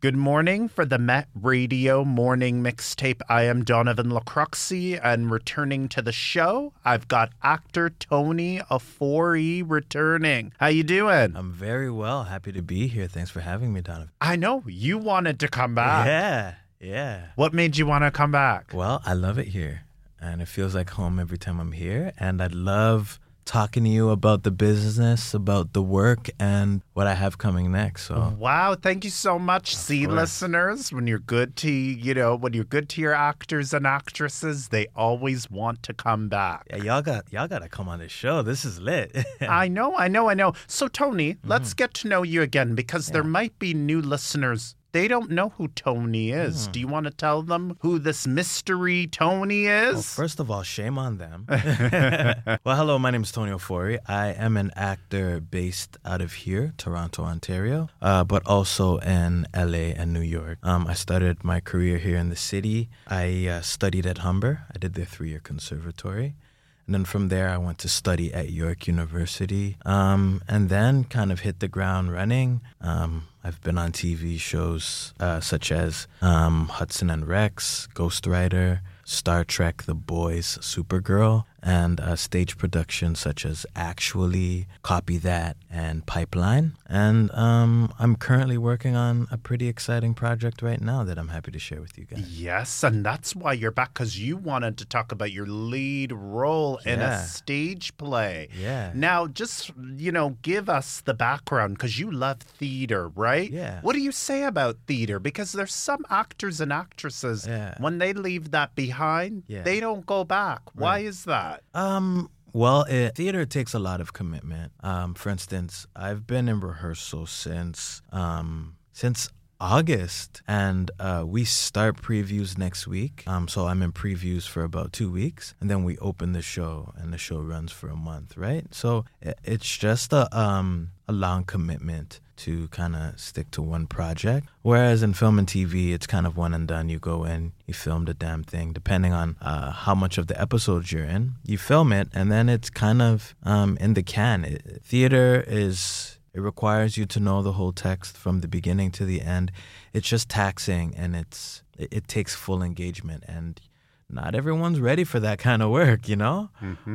Good morning for the Met Radio morning mixtape. I am Donovan Lacroxi, and returning to the show, I've got actor Tony Ofori returning. How you doing? I'm very well. Happy to be here. Thanks for having me, Donovan. I know you wanted to come back. Yeah, yeah. What made you want to come back? Well, I love it here, and it feels like home every time I'm here. And I love talking to you about the business, about the work, and what I have coming next. So Wow, thank you so much. See, course. listeners, when you're good to, you know, when you're good to your actors and actresses, they always want to come back. yeah, y'all got y'all got to come on this show. This is lit. I know, I know, I know. So, Tony, Mm-hmm. let's get to know you again because there might be new listeners. They don't know who Tony is. Mm. Do you want to tell them who this mystery Tony is? Well, first of all, shame on them. well, hello, my name is Tony Ofori. I am an actor based out of here, Toronto, Ontario, uh, but also in LA and New York. Um, I started my career here in the city. I uh, studied at Humber. I did their three year conservatory. And then from there, I went to study at York University, um, and then kind of hit the ground running. Um, I've been on TV shows uh, such as um, Hudson and Rex, Ghostwriter, Star Trek, The Boys, Supergirl, and uh, stage productions such as Actually, Copy That, and Pipeline. And um, I'm currently working on a pretty exciting project right now that I'm happy to share with you guys. Yes, and that's why you're back because you wanted to talk about your lead role in a stage play. Yeah. Now, just, you know, give us the background because you love theater, right? Yeah. What do you say about theater? Because there's some actors and actresses, Yeah. when they leave that behind, Yeah. they don't go back. Why is that? Um, well, it, theater takes a lot of commitment. Um, for instance, I've been in rehearsal since um, since August, and uh, we start previews next week. Um, so I'm in previews for about two weeks, and then we open the show, and the show runs for a month, right? So it, it's just a um a long commitment to kind of stick to one project. Whereas in film and TV, it's kind of one and done. You go in, you film the damn thing. Depending on uh, how much of the episodes you're in, you film it, and then it's kind of um, in the can. It, theater is. It requires you to know the whole text from the beginning to the end. It's just taxing, and it's it, it takes full engagement, and not everyone's ready for that kind of work, you know.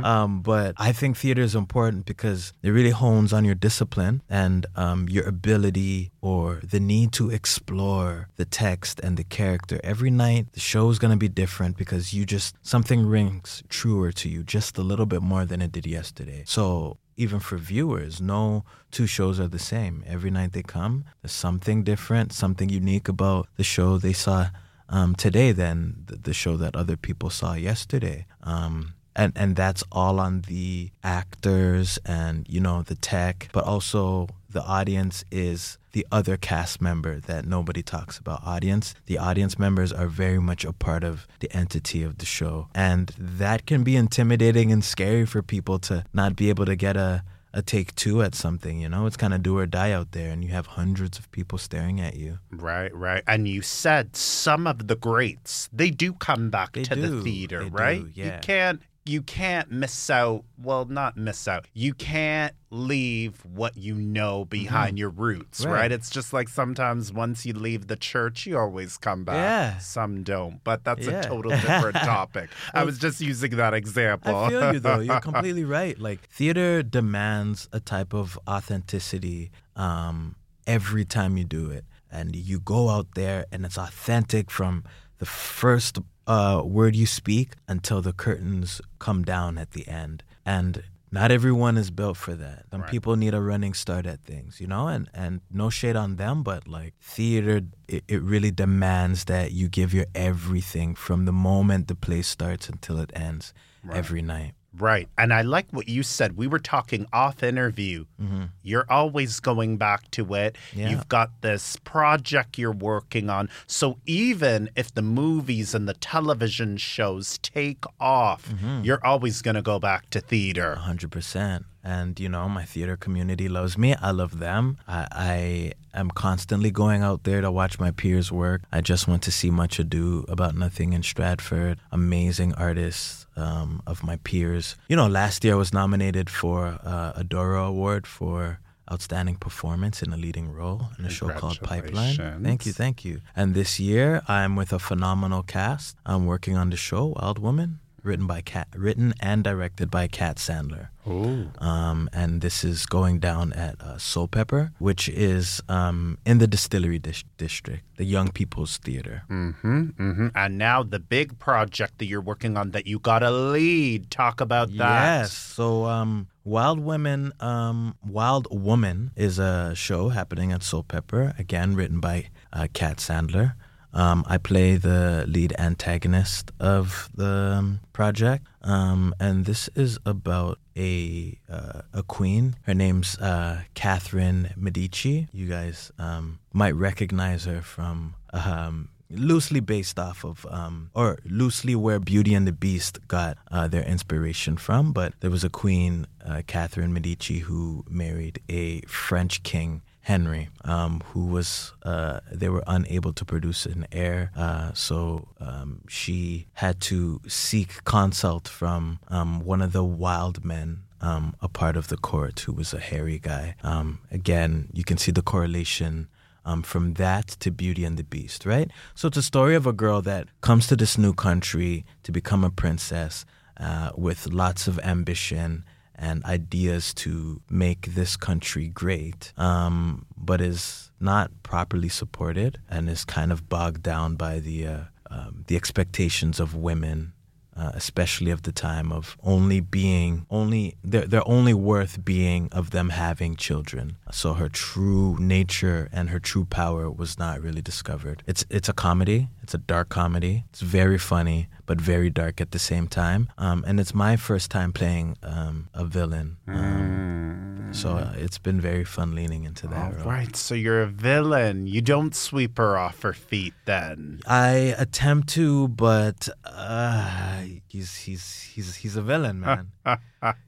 Um, but I think theater is important because it really hones on your discipline and um, your ability or the need to explore the text and the character. Every night, the show is going to be different because you just, something rings truer to you just a little bit more than it did yesterday. So, even for viewers, no two shows are the same. Every night they come, there's something different, something unique about the show they saw um, today than the, show that other people saw yesterday. Um, and and that's all on the actors and you know the tech, but also the audience is the other cast member that nobody talks about. Audience, the audience members are very much a part of the entity of the show, and that can be intimidating and scary for people to not be able to get a a take two at something. You know, it's kind of do or die out there, and you have hundreds of people staring at you. Right, right. And you said some of the greats, they do come back They to the theater, They do, right? You can't you can't miss out well not miss out you can't leave what you know behind your roots right. Mm-hmm. Right. it's just like sometimes once you leave the church you always come back Yeah. some don't but that's a Yeah. total different topic i was just using that example I feel you though. You're completely right. Like theater demands a type of authenticity um, every time you do it, and you go out there and it's authentic from the first uh, word you speak until the curtains come down at the end. And not everyone is built for that. Some Right. people need a running start at things, you know, and, and no shade on them, but like theater, it, it really demands that you give your everything from the moment the play starts until it ends every night. Right. And I like what you said. We were talking off interview. Mm-hmm. You're always going back to it. Yeah. You've got this project you're working on. So even if the movies and the television shows take off, mm-hmm. you're always going to go back to theater. hundred percent. And you know, my theater community loves me. I love them. I, I am constantly going out there to watch my peers work. I just went to see Much Ado About Nothing in Stratford. Amazing artists um, of my peers. You know, last year I was nominated for uh, a Dora Award for outstanding performance in a leading role in a show called Pipeline. Thank you, thank you. And this year, I'm with a phenomenal cast. I'm working on the show Wild Woman, written by Cat, written and directed by Kat Sandler. Ooh. Um, and this is going down at uh, Soulpepper, which is um, in the Distillery dis- District, the Young People's Theater. Mm-hmm, mm-hmm. And now the big project that you're working on that you got to lead. Talk about that. Yes. So, um, Wild Women, um, Wild Woman is a show happening at Soulpepper, again written by uh, Kat Sandler. Um, I play the lead antagonist of the um, project, um, and this is about a uh, a queen. Her name's uh, Catherine Medici. You guys um, might recognize her from um, loosely based off of, um, or loosely where Beauty and the Beast got uh, their inspiration from. But there was a queen, uh, Catherine Medici, who married a French king. Henry, um, who was, uh, they were unable to produce an heir, uh, so um, she had to seek consult from um, one of the wild men um, a part of the court who was a hairy guy. Um, again, you can see the correlation um, from that to Beauty and the Beast, right? So it's a story of a girl that comes to this new country to become a princess uh, with lots of ambition and ideas to make this country great, um, but is not properly supported and is kind of bogged down by the uh, um, the expectations of women uh, especially of the time of only being only their their only worth being of them having children. So her true nature and her true power was not really discovered. It's it's a comedy. It's a dark comedy. It's very funny but very dark at the same time. Um, and it's my first time playing um, a villain. Um, So uh, it's been very fun leaning into that. All role. right, so you're a villain. You don't sweep her off her feet then. I attempt to, but uh, he's he's he's he's a villain, man.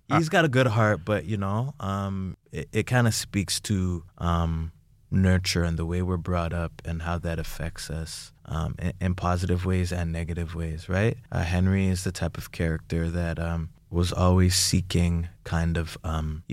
he's got a good heart, but you know, um, it, it kind of speaks to um, nurture and the way we're brought up and how that affects us um, in, in positive ways and negative ways, right? Uh, Henry is the type of character that um, was always seeking kind of um,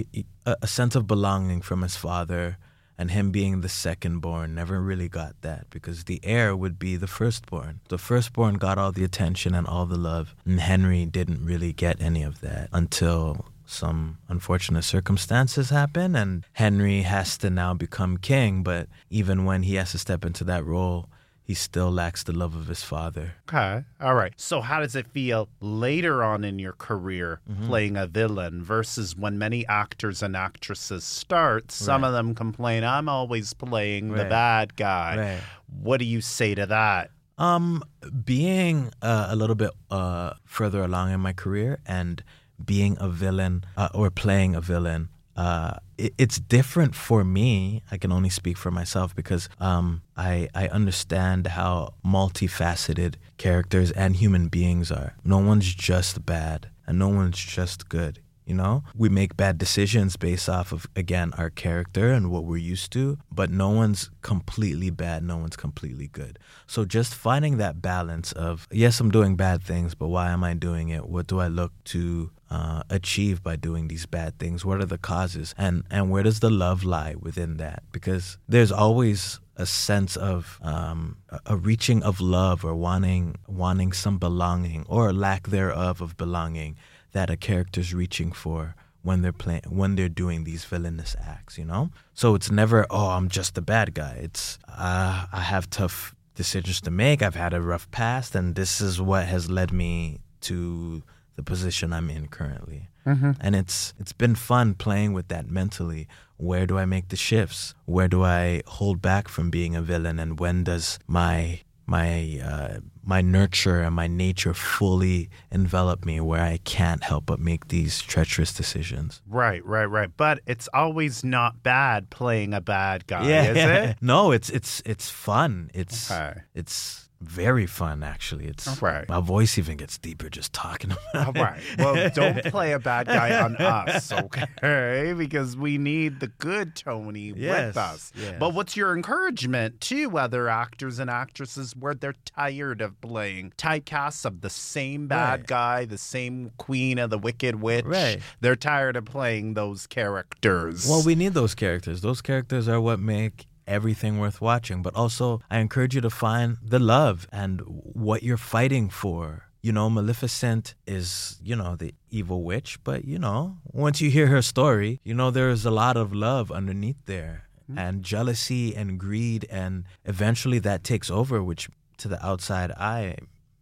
a sense of belonging from his father. And him being the second born never really got that because the heir would be the firstborn. The firstborn got all the attention and all the love, and Henry didn't really get any of that until some unfortunate circumstances happen, and Henry has to now become king. But even when he has to step into that role, he still lacks the love of his father. Okay. All right. So, how does it feel later on in your career Mm-hmm. playing a villain versus when many actors and actresses start? Some Right. of them complain, I'm always playing the bad guy. Right. What do you say to that? Um, being uh, a little bit uh, further along in my career and being a villain uh, or playing a villain, uh, it, it's different for me. I can only speak for myself because um, I I understand how multifaceted characters and human beings are. No one's just bad, and no one's just good. You know, we make bad decisions based off of, again, our character and what we're used to, but no one's completely bad, no one's completely good. So just finding that balance of, yes, I'm doing bad things, but why am I doing it? What do I look to uh, achieve by doing these bad things? What are the causes? And, and where does the love lie within that? Because there's always a sense of um, a- reaching of love or wanting wanting some belonging or lack thereof of belonging that a character's reaching for when they're playing when they're doing these villainous acts you know so it's never oh i'm just the bad guy it's uh, i have tough decisions to make i've had a rough past and this is what has led me to the position i'm in currently and it's it's been fun playing with that mentally where do i make the shifts where do i hold back from being a villain and when does my my uh, my nurture and my nature fully envelop me where I can't help but make these treacherous decisions. Right, right, right. But it's always not bad playing a bad guy, is it? no, it's it's it's fun. It's Okay. it's very fun actually. It's All right. my voice even gets deeper just talking about All it. right. Well, don't play a bad guy on us, okay? Because we need the good Tony Yes, with us. yes. But what's your encouragement to other actors and actresses where they're tired of of playing typecasts of the same bad Right. guy, the same queen of the wicked witch. Right. They're tired of playing those characters. Well, we need those characters. Those characters are what make everything worth watching. But also, I encourage you to find the love and what you're fighting for. You know, Maleficent is, you know, the evil witch, but, you know, once you hear her story, you know, there's a lot of love underneath there and jealousy and greed. And eventually that takes over, which to the outside eye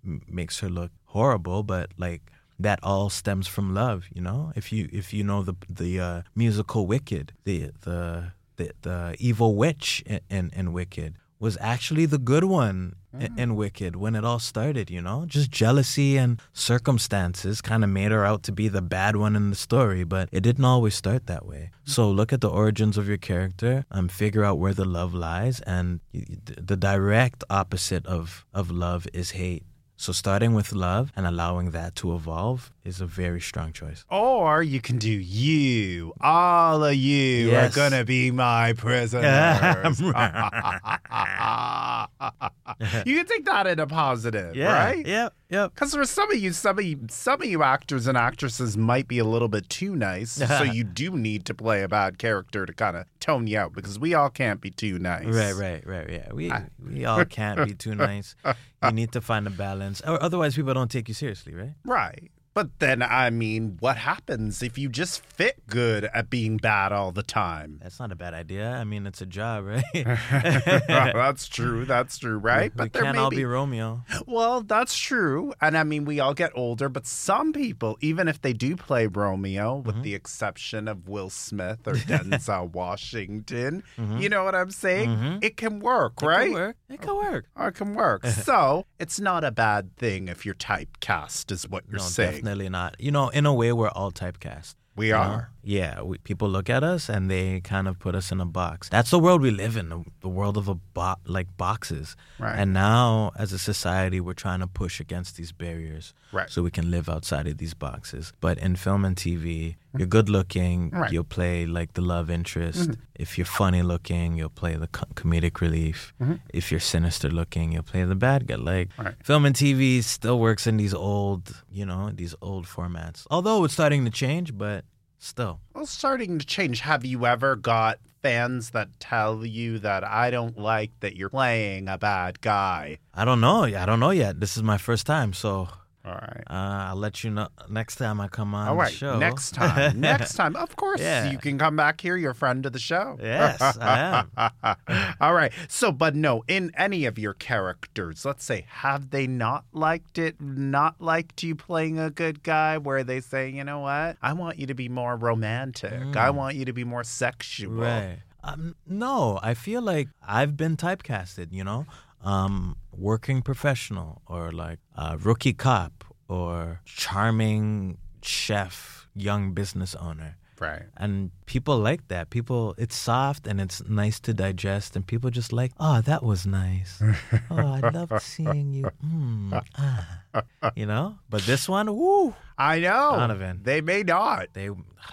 m- makes her look horrible, but like, that all stems from love, you know. If you if you know the the uh, musical Wicked, the the the, the evil witch in, in, in Wicked was actually the good one in, in Wicked when it all started, you know. Just jealousy and circumstances kind of made her out to be the bad one in the story, but it didn't always start that way. So look at the origins of your character, um, figure out where the love lies, and the direct opposite of of love is hate. So starting with love and allowing that to evolve is a very strong choice. Or you can do you. All of you Yes. are gonna be my prisoners. you can take that in a positive, right? Yep. Yep. Because for some of you, some of you, some of you actors and actresses might be a little bit too nice, so you do need to play a bad character to kind of tone you out. Because we all can't be too nice. Right, right, right, yeah. We we all can't be too nice. You need to find a balance, otherwise people don't take you seriously, right? Right. But then, I mean, what happens if you just fit good at being bad all the time? That's not a bad idea. I mean, it's a job, right? that's true. That's true, right? we But there can't may all be, be Romeo. Well, that's true. And I mean, we all get older, but some people, even if they do play Romeo, with Mm-hmm. the exception of Will Smith or Denzel Washington, Mm-hmm. you know what I'm saying? It can work, It right? can work. It can work. Or it can work. so it's not a bad thing if you're typecast, is what you're no, saying. Definitely not. You know, in a way, we're all typecast. We you know? are. Yeah, we, people look at us and they kind of put us in a box. That's the world we live in, the, the world of a bo- like boxes. Right. And now, as a society, we're trying to push against these barriers, Right. so we can live outside of these boxes. But in film and TV, you're good looking, Right. Mm-hmm. you'll play like the love interest. If you're funny looking, you'll play the co- comedic relief. If you're sinister looking, you'll play the bad guy. Like Mm-hmm. Right. film and TV still works in these old, you know, these old formats. Although it's starting to change, but still. Well, starting to change. Have you ever got fans that tell you that I don't like that you're playing a bad guy? I don't know. I don't know yet. This is my first time, so All right. uh, I'll let you know next time I come on All the show. Next time. Next time. Of course, Yeah. you can come back here. You're a friend of the show. Yes, I am. All right. So, but no, in any of your characters, let's say, have they not liked it, not liked you playing a good guy, where they say, you know what? I want you to be more romantic. I want you to be more sexual. Mm. Right. Um, no, I feel like I've been typecasted, you know, um, working professional or like uh, rookie cop or charming chef, young business owner. Right. And people like that. People, it's soft and it's nice to digest, and people just like, oh, that was nice. Oh, I loved seeing you. Mm, ah. You know? But this one, woo, I know. Donovan. They may not. they,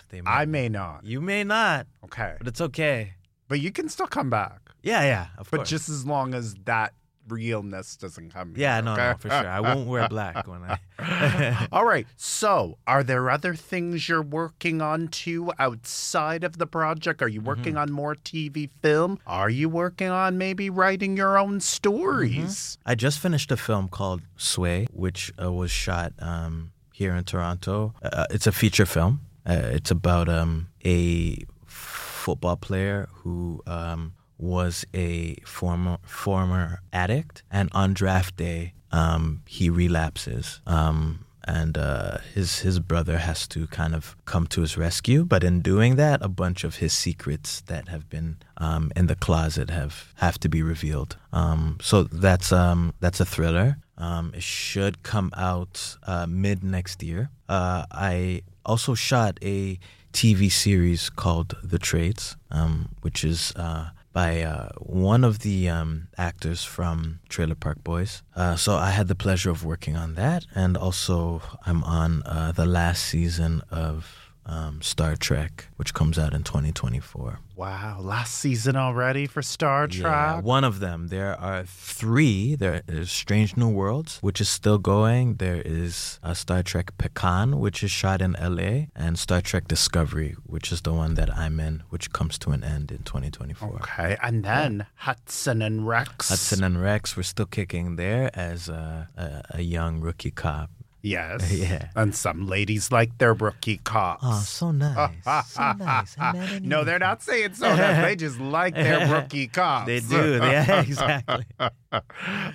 they may, I may not. you may not, Okay. but it's okay. But you can still come back. Yeah, yeah, of But course. just as long as that realness doesn't come yeah, here, no, okay? no, for sure. I won't wear black when I. All right. So, are there other things you're working on too outside of the project? Are you working Mm-hmm. on more TV film? Are you working on maybe writing your own stories? I just finished a film called Sway, which uh, was shot um, here in Toronto. Uh, it's a feature film. Uh, it's about um, a football player who um, was a former former addict, and on draft day, um, he relapses. Um, and uh, his his brother has to kind of come to his rescue, but in doing that, a bunch of his secrets that have been um, in the closet have have to be revealed. Um, so that's um, that's a thriller. Um, it should come out uh, mid next year. Uh, I also shot a TV series called The Trades, um, which is uh, by uh, one of the um, actors from Trailer Park Boys. Uh, so I had the pleasure of working on that, and also I'm on uh, the last season of um, Star Trek, which comes out in 2024. Wow, last season already for Star Trek. Yeah, one of them. There are three. There is Strange New Worlds, which is still going. There is a Star Trek Picard, which is shot in LA, and Star Trek Discovery, which is the one that I'm in, which comes to an end in 2024. Okay, and then Hudson and Rex. Hudson and Rex, we're still kicking there as a, a, a young rookie cop. Yes. Yeah. And some ladies like their rookie cops. Oh, so nice. so nice. no, they're not saying so nice. They just like their rookie cops. They do. Yeah, exactly.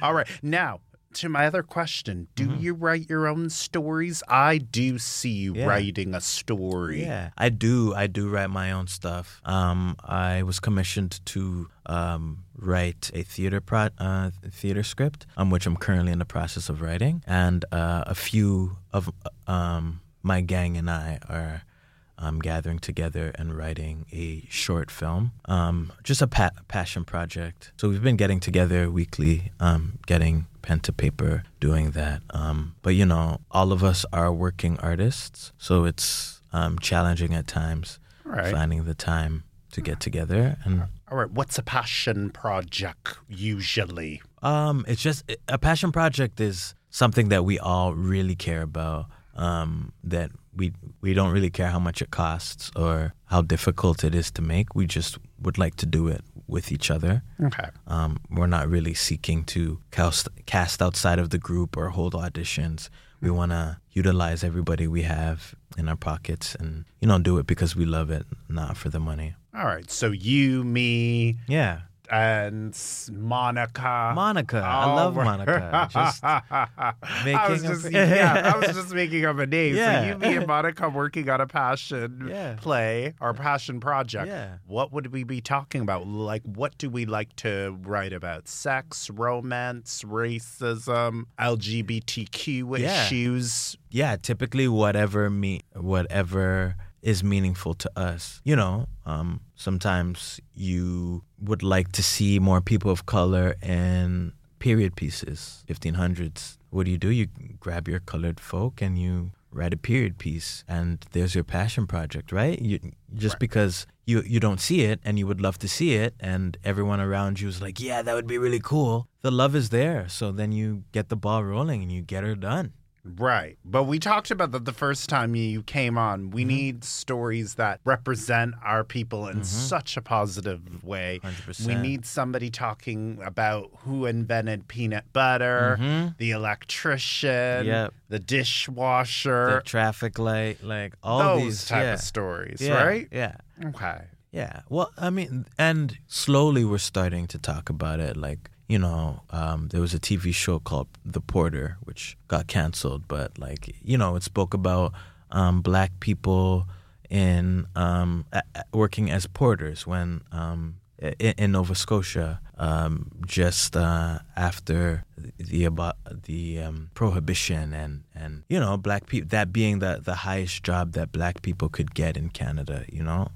All right. Now, to my other question, do Mm-hmm. you write your own stories? I do see you Yeah. writing a story. Yeah, I do. I do write my own stuff. Um, I was commissioned to um, write a theater pro- uh, theater script, um, which I'm currently in the process of writing, and uh, a few of um, my gang and I are. Um, gathering together and writing a short film, um, just a pa- passion project. So we've been getting together weekly, um, getting pen to paper, doing that. Um, but you know, all of us are working artists, so it's um, challenging at times right. finding the time to get together. And All right. What's a passion project usually? um, it's just a passion project is something that we all really care about. Um, that we we don't really care how much it costs or how difficult it is to make. We just would like to do it with each other. Okay. Um, we're not really seeking to cast, cast outside of the group or hold auditions. We want to utilize everybody we have in our pockets and, you know, do it because we love it, not for the money. All right. So you, me, Yeah. And Monica. Monica. I love Monica. Just I was making a- just yeah, I was just making up a name. Yeah. So you, me, and Monica working on a passion Yeah. play or passion project. Yeah. What would we be talking about? Like, what do we like to write about? Sex, romance, racism, LGBTQ Yeah. issues. yeah, typically whatever me whatever is meaningful to us. You know, um, sometimes you would like to see more people of color in period pieces, 1500s. What do you do? You grab your colored folk and you write a period piece, and there's your passion project, right? You, just Right. because you you don't see it and you would love to see it, and everyone around you is like, yeah, that would be really cool. The love is there, so then you get the ball rolling and you get her done. Right. But we talked about that the first time you came on. Mm-hmm. We need stories that represent our people in such a positive way. 100%. We need somebody talking about who invented peanut butter, Mhm. the electrician, Yep. the dishwasher, the traffic light, like all those these type yeah. of stories, Yeah, right? Yeah. Okay. Yeah. Well, I mean, and slowly we're starting to talk about it. Like, you know, um, there was a TV show called The Porter, which got canceled, but like, you know, it spoke about um, black people in um, a- working as porters when um, in, in Nova Scotia, um, just uh, after the the um, prohibition and and you know black people that being the the highest job that black people could get in Canada, you know.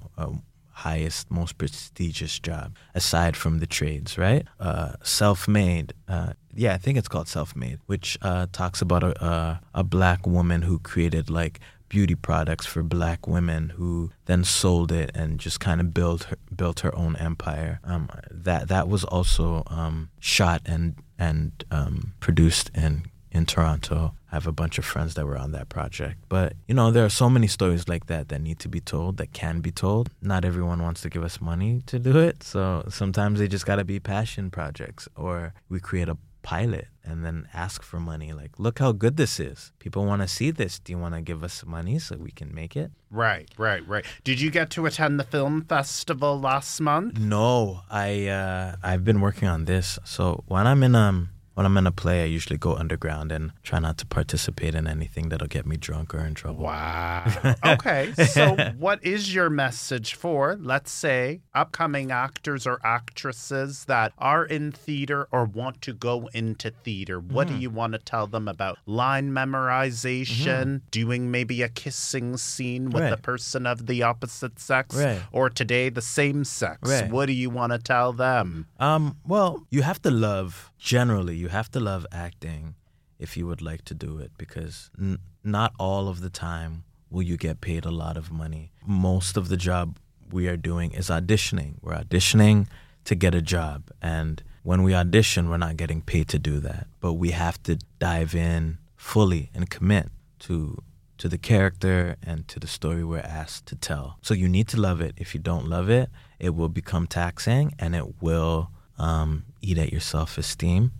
Highest, most prestigious job aside from the trades, right? Uh, self-made. Uh, yeah, I think it's called self-made, which uh, talks about a, a black woman who created like beauty products for black women who then sold it and just kind of built her, built her own empire. Um, that that was also um, shot and and um, produced in in Toronto. I have a bunch of friends that were on that project. But, you know, there are so many stories like that that need to be told, that can be told. Not everyone wants to give us money to do it. So sometimes they just got to be passion projects or we create a pilot and then ask for money. Like, look how good this is. People want to see this. Do you want to give us money so we can make it? Right, right, right. Did you get to attend the film festival last month? No, I uh, I've been working on this. So when I'm in um when I'm in a play, I usually go underground and try not to participate in anything that'll get me drunk or in trouble. Wow. Okay. So, what is your message for, let's say, upcoming actors or actresses that are in theater or want to go into theater? What do Mm-hmm. you want to tell them about line memorization, doing maybe a kissing scene with the Right. person of the opposite sex, Right. or today the same sex? Right. What do you want to tell them? Um, well, you have to love generally. You have to love acting if you would like to do it because n- not all of the time will you get paid a lot of money. Most of the job we are doing is auditioning. We're auditioning to get a job. And when we audition, we're not getting paid to do that. But we have to dive in fully and commit to to the character and to the story we're asked to tell. So you need to love it. If you don't love it, it will become taxing and it will um, eat at your self esteem.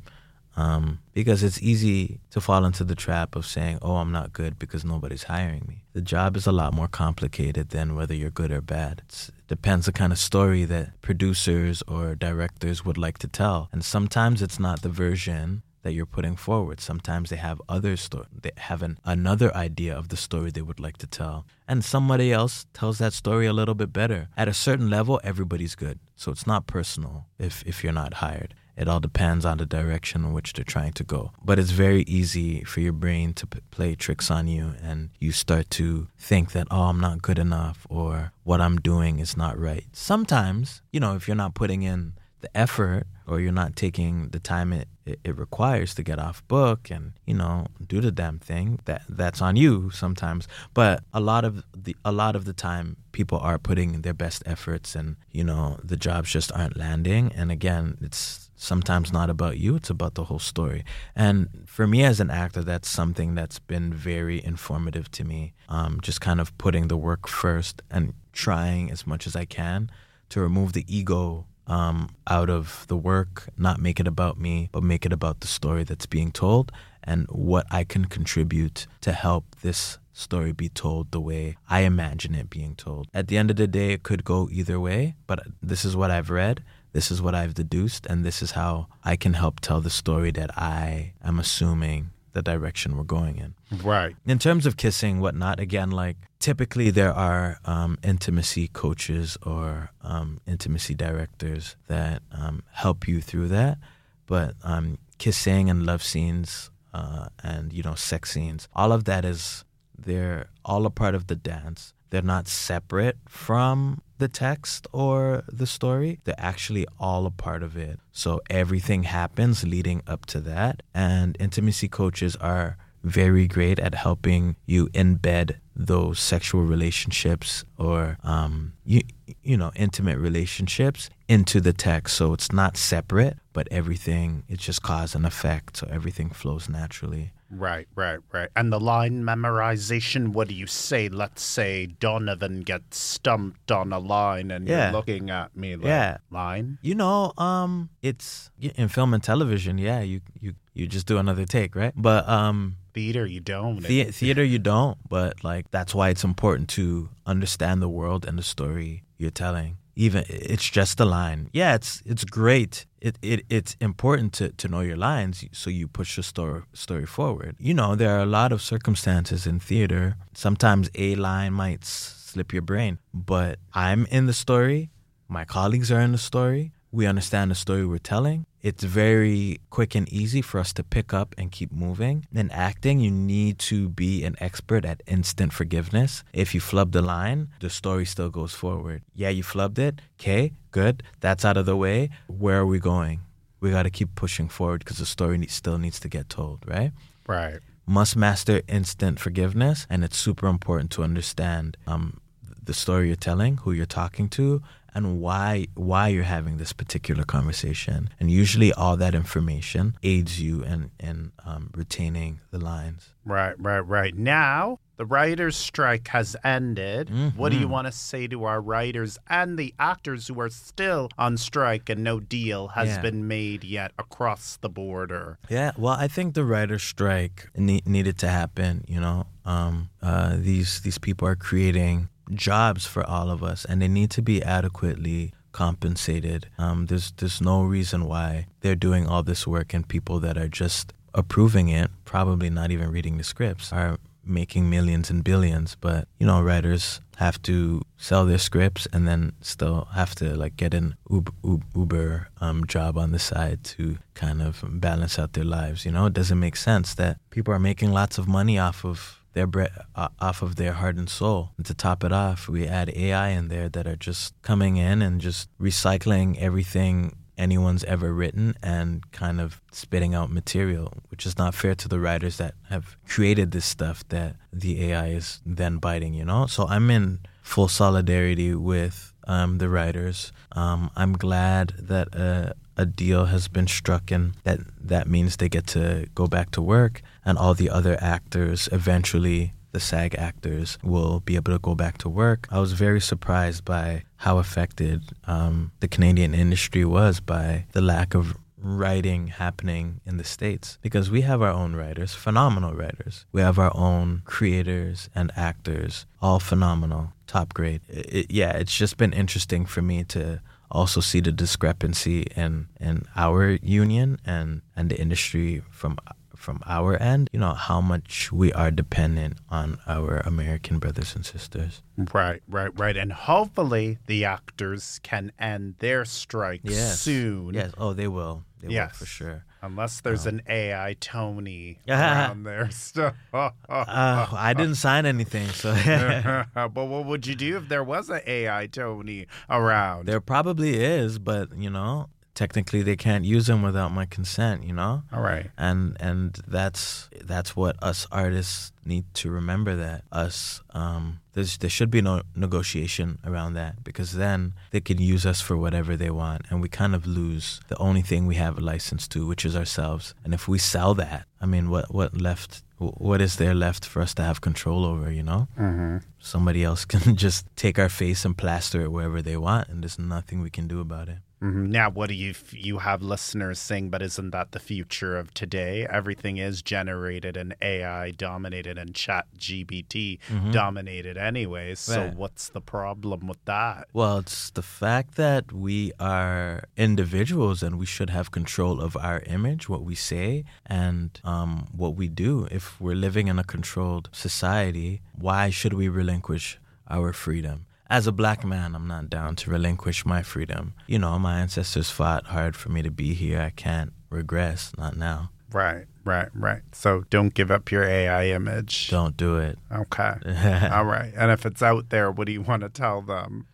Um, because it's easy to fall into the trap of saying, oh, I'm not good because nobody's hiring me. The job is a lot more complicated than whether you're good or bad. It's, it depends the kind of story that producers or directors would like to tell. And sometimes it's not the version that you're putting forward. Sometimes they have other story, they have an, another idea of the story they would like to tell, and somebody else tells that story a little bit better. At a certain level, everybody's good, so it's not personal if if you're not hired. It all depends on the direction in which they're trying to go. But it's very easy for your brain to p- play tricks on you, and you start to think that, oh, I'm not good enough, or what I'm doing is not right. Sometimes, you know, if you're not putting in the effort or you're not taking the time it, it, it, requires to get off book and you know do the damn thing that that's on you sometimes. But a lot of the a lot of the time people are putting their best efforts and you know the jobs just aren't landing. And again it's sometimes not about you it's about the whole story. And for me as an actor that's something that's been very informative to me. Um, just kind of putting the work first and trying as much as i can to remove the ego um, out of the work, not make it about me, but make it about the story that's being told and what I can contribute to help this story be told the way I imagine it being told. At the end of the day, it could go either way, but this is what I've read, this is what I've deduced, and this is how I can help tell the story that I am assuming the direction we're going in. Right. In terms of kissing, whatnot, again, like typically there are um, intimacy coaches or um, intimacy directors that um, help you through that. But um, kissing and love scenes uh, and, you know, sex scenes, all of that is, they're all a part of the dance. They're not separate from the text or the story. They're actually all a part of it. So everything happens leading up to that. And intimacy coaches are very great at helping you embed those sexual relationships or um, you you know intimate relationships into the text so it's not separate but everything it's just cause and effect so everything flows naturally Right, right, right. And the line memorization, what do you say? Let's say Donovan gets stumped on a line and Yeah. you're looking at me like, Yeah. line? you know um it's in film and television yeah you you you just do another take right but um Theater, you don't. The- theater, you don't, but like that's why it's important to understand the world and the story you're telling. Even it's just a line. Yeah, it's it's great. It, it it's important to, to know your lines so you push the story story forward. You know, there are a lot of circumstances in theater. Sometimes a line might slip your brain, but I'm in the story. My colleagues are in the story. We understand the story we're telling. It's very quick and easy for us to pick up and keep moving. In acting, you need to be an expert at instant forgiveness. If you flub the line, the story still goes forward. Yeah, you flubbed it. Okay, good. That's out of the way. Where are we going? We got to keep pushing forward because the story still needs to get told, right? Right. must master instant forgiveness, and it's super important to understand um, the story you're telling, who you're talking to, and why why you're having this particular conversation. And usually, all that information aids you in in um, retaining the lines. Right, right, right. Now, the writers' strike has ended. What do you Mhm. want to say to our writers and the actors who are still on strike and no deal has Yeah. been made yet across the border? Yeah, well, I think the writer's strike ne- needed to happen. You know, um, uh, these these people are creating jobs for all of us, and they need to be adequately compensated. Um, there's there's no reason why they're doing all this work, and people that are just approving it, probably not even reading the scripts, are making millions and billions. But you know, writers have to sell their scripts and then still have to like get an Uber, Uber um, job on the side to kind of balance out their lives. You know, it doesn't make sense that people are making lots of money off of their bre- uh, off of their heart and soul. And to top it off, we add AI in there that are just coming in and just recycling everything anyone's ever written and kind of spitting out material, which is not fair to the writers that have created this stuff that the AI is then biting, you know? So I'm in full solidarity with um, the writers. Um, I'm glad that uh, a deal has been struck and that that means they get to go back to work and all the other actors eventually the SAG actors will be able to go back to work. I was very surprised by how affected um, the Canadian industry was by the lack of writing happening in the States because we have our own writers, phenomenal writers. We have our own creators and actors, all phenomenal, top grade. It, it, yeah, it's just been interesting for me to also see the discrepancy in, in our union and, and the industry from from our end, you know, how much we are dependent on our American brothers and sisters. Right, right, right. And hopefully the actors can end their strike yes. soon. Yes. Oh, they will. They yes. will for sure. Unless there's an AI Tony around there. So, uh, I didn't sign anything, so. but what would you do if there was an AI Tony around? There probably is, but you know, technically they can't use them without my consent you know? All right. And and that's that's what us artists need to remember that us um there's there should be no negotiation around that because then they can use us for whatever they want and we kind of lose the only thing we have a license to which is ourselves. And if we sell that i mean what what left what is there left for us to have control over you know? Mm-hmm. somebody else can just take our face and plaster it wherever they want and there's nothing we can do about it Mm-hmm. Now, what do you you have listeners saying? But isn't that the future of today? Everything is generated and AI dominated and Chat GPT mm-hmm. dominated, anyways. So, right. what's the problem with that? Well, it's the fact that we are individuals and we should have control of our image, what we say, and um, what we do. If we're living in a controlled society, why should we relinquish our freedom? As a black man, I'm not down to relinquish my freedom. You know, my ancestors fought hard for me to be here. I can't regress, not now. Right, right, right. So don't give up your AI image. Don't do it. Okay. all right. And if it's out there, what do you want to tell them?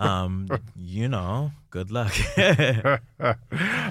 um, you know, good luck.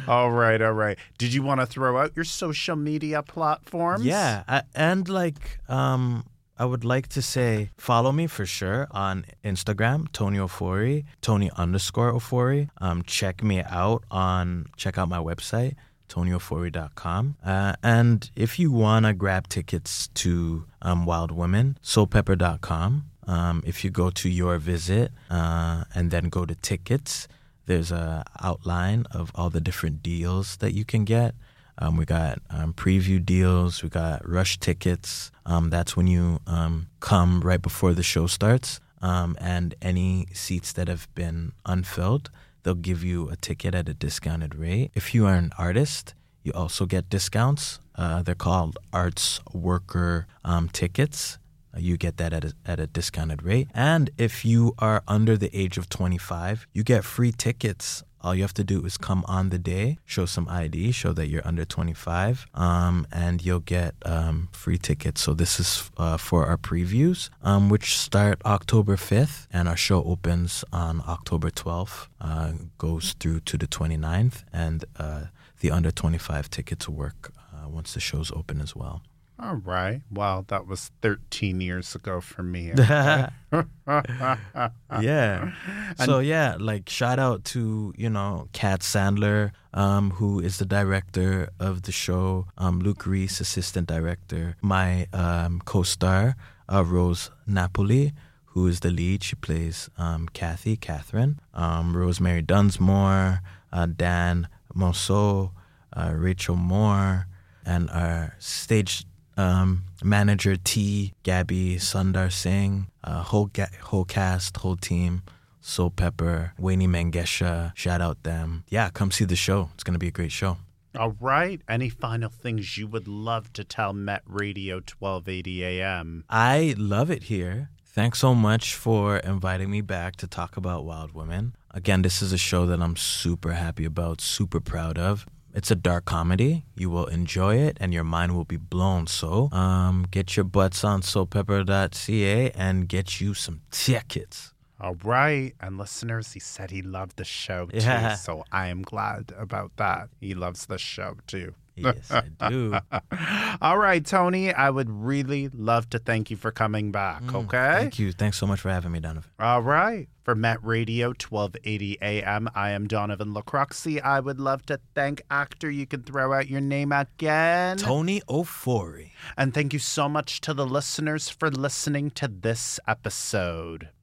all right, all right. Did you want to throw out your social media platforms? Yeah, I, and like um I would like to say follow me for sure on Instagram, Tony Ofori, Tony underscore Ofori. Um, check me out on, check out my website, tonyofori.com. Uh, and if you want to grab tickets to um, Wild Women, soulpepper.com. Um, if you go to your visit uh, and then go to tickets, there's a outline of all the different deals that you can get. Um, we got um, preview deals. We got rush tickets. Um, that's when you um, come right before the show starts. Um, and any seats that have been unfilled, they'll give you a ticket at a discounted rate. If you are an artist, you also get discounts. Uh, they're called arts worker um, tickets. Uh, you get that at a, at a discounted rate. And if you are under the age of 25, you get free tickets all you have to do is come on the day, show some ID, show that you're under 25, um, and you'll get um, free tickets. So this is uh, for our previews, um, which start October 5th, and our show opens on October 12th, uh, goes through to the 29th, and uh, the under 25 tickets work uh, once the show's open as well. All right. Well, that was 13 years ago for me. yeah. So yeah, like shout out to you know Kat Sandler, um, who is the director of the show. Um, Luke Reese, assistant director. My um, co-star, uh, Rose Napoli, who is the lead. She plays um, Kathy, Catherine. Um, Rosemary Dunsmore, uh, Dan Monceau, uh, Rachel Moore, and our stage um, manager T, Gabby, Sundar Singh, uh, whole ga- whole cast, whole team. Soul Pepper, Weyni Mengesha, shout out them. Yeah, come see the show. It's gonna be a great show. All right. Any final things you would love to tell Met Radio 1280 AM? I love it here. Thanks so much for inviting me back to talk about Wild Women. Again, this is a show that I'm super happy about, super proud of. It's a dark comedy. You will enjoy it and your mind will be blown. So, um, get your butts on soulpepper.ca and get you some tickets. All right. And listeners, he said he loved the show too. Yeah. So I am glad about that. He loves the show too. Yes, I do. All right, Tony, I would really love to thank you for coming back, okay? Mm, Thank you. Thanks so much for having me, Donovan. All right. For Met Radio 1280 AM, I am Donovan Lacroxi. I would love to thank actor. You can throw out your name again. Tony Ofori. And thank you so much to the listeners for listening to this episode.